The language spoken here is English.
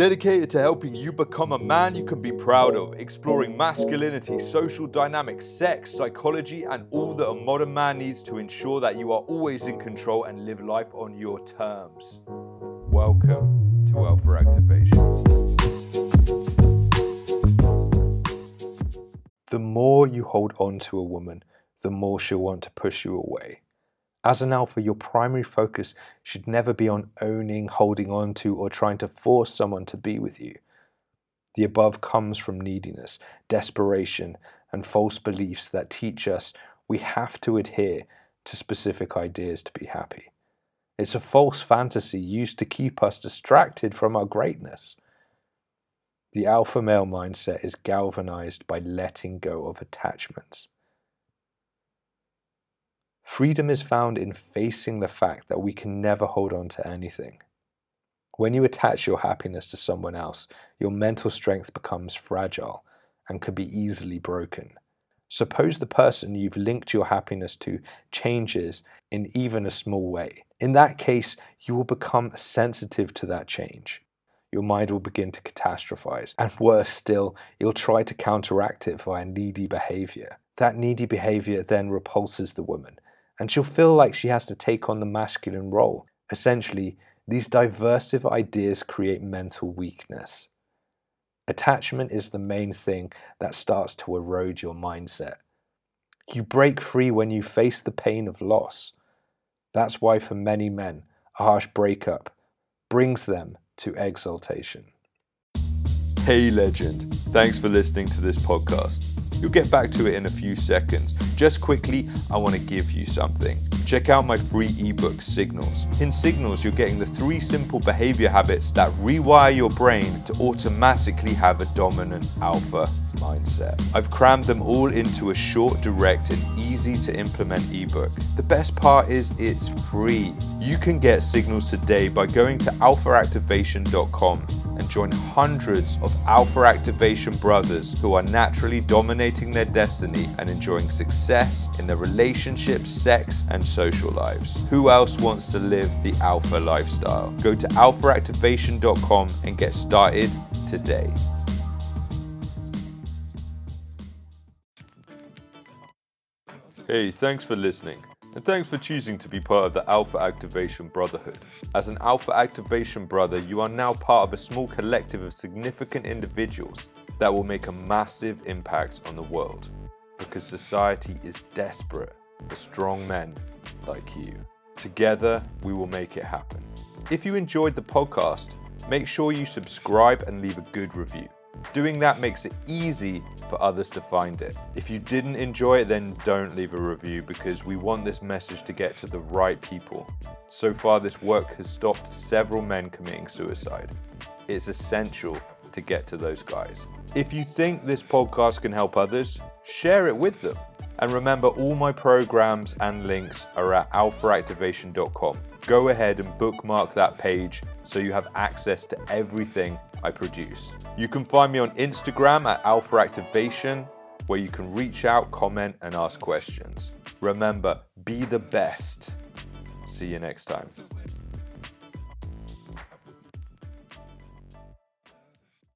dedicated to helping you become a man you can be proud of, exploring masculinity, social dynamics, sex, psychology, and all that a modern man needs to ensure that you are always in control and live life on your terms. Welcome to Alpha Activation. The more you hold on to a woman, the more she'll want to push you away. As an alpha, your primary focus should never be on owning, holding on to, or trying to force someone to be with you. The above comes from neediness, desperation, and false beliefs that teach us we have to adhere to specific ideas to be happy. It's a false fantasy used to keep us distracted from our greatness. The alpha male mindset is galvanized by letting go of attachments. Freedom is found in facing the fact that we can never hold on to anything. When you attach your happiness to someone else, your mental strength becomes fragile and can be easily broken. Suppose the person you've linked your happiness to changes in even a small way. In that case, you will become sensitive to that change. Your mind will begin to catastrophize, and worse still, you'll try to counteract it via needy behavior. That needy behavior then repulses the woman, and she'll feel like she has to take on the masculine role. Essentially, these diversive ideas create mental weakness. Attachment is the main thing that starts to erode your mindset. You break free when you face the pain of loss. That's why, for many men, a harsh breakup brings them to exaltation. Hey, legend. Thanks for listening to this podcast. You'll get back to it in a few seconds. Just quickly, I want to give you something. Check out my free ebook, Signals. In Signals, you're getting the three simple behavior habits that rewire your brain to automatically have a dominant alpha mindset. I've crammed them all into a short, direct, and easy to implement ebook. The best part is it's free. You can get Signals today by going to alphaactivation.com join hundreds of Alpha Activation brothers who are naturally dominating their destiny and enjoying success in their relationships, sex, and social lives. Who else wants to live the Alpha lifestyle? Go to alphaactivation.com and get started today. Hey, thanks for listening. And thanks for choosing to be part of the Alpha Activation Brotherhood. As an Alpha Activation brother, you are now part of a small collective of significant individuals that will make a massive impact on the world. Because society is desperate for strong men like you. Together, we will make it happen. If you enjoyed the podcast, make sure you subscribe and leave a good review. Doing that makes it easy for others to find it. If you didn't enjoy it, then don't leave a review because we want this message to get to the right people. So far, this work has stopped several men committing suicide. It's essential to get to those guys. If you think this podcast can help others, share it with them. And remember, all my programs and links are at alphaactivation.com. Go ahead and bookmark that page so you have access to everything I produce. You can find me on Instagram at Alpha Activation, where you can reach out, comment, and ask questions. Remember, be the best. See you next time.